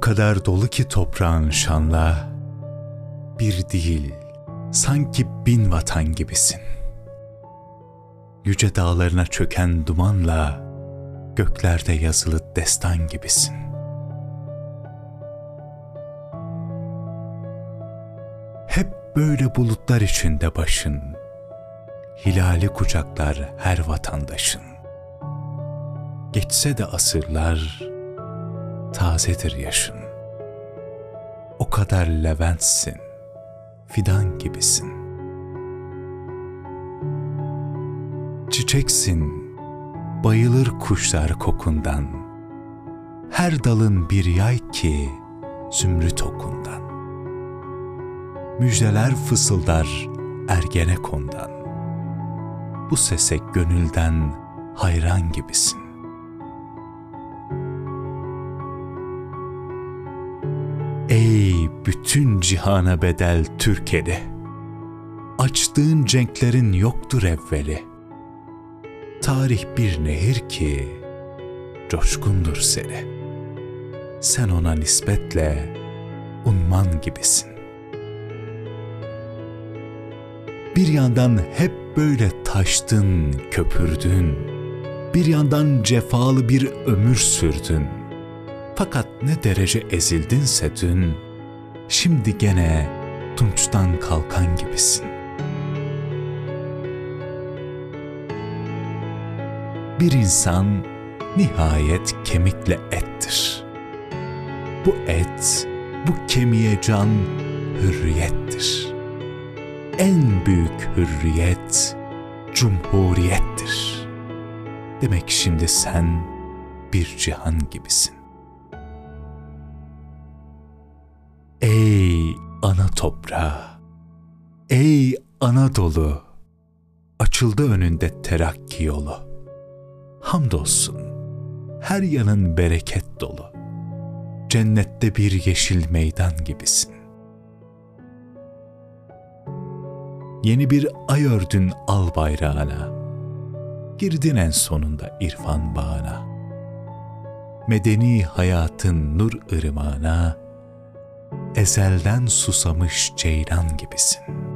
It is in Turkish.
kadar dolu ki toprağın şanla, bir değil, sanki bin vatan gibisin. Yüce dağlarına çöken dumanla, göklerde yazılı destan gibisin. Hep böyle bulutlar içinde başın, hilali kucaklar her vatandaşın. Geçse de asırlar, tazedir yaşın. O kadar leventsin, fidan gibisin. Çiçeksin, bayılır kuşlar kokundan. Her dalın bir yay ki zümrüt okundan. Müjdeler fısıldar ergenekondan. Bu sese gönülden hayran gibisin. Ey bütün cihana bedel Türkeli! Açtığın cenklerin yoktur evveli. Tarih bir nehir ki coşkundur seni. Sen ona nispetle unman gibisin. Bir yandan hep böyle taştın, köpürdün. Bir yandan cefalı bir ömür sürdün.'' Fakat ne derece ezildinse dün, şimdi gene tunçtan kalkan gibisin. Bir insan nihayet kemikle ettir. Bu et, bu kemiğe can hürriyettir. En büyük hürriyet cumhuriyettir. Demek şimdi sen bir cihan gibisin. Ana toprağı, ey Anadolu, açıldı önünde terakki yolu. Hamdolsun, her yanın bereket dolu. Cennette bir yeşil meydan gibisin. Yeni bir ay ördün al bayrağına. Girdin en sonunda irfan bağına. Medeni hayatın nur ırmağına, ezelden susamış ceylan gibisin.''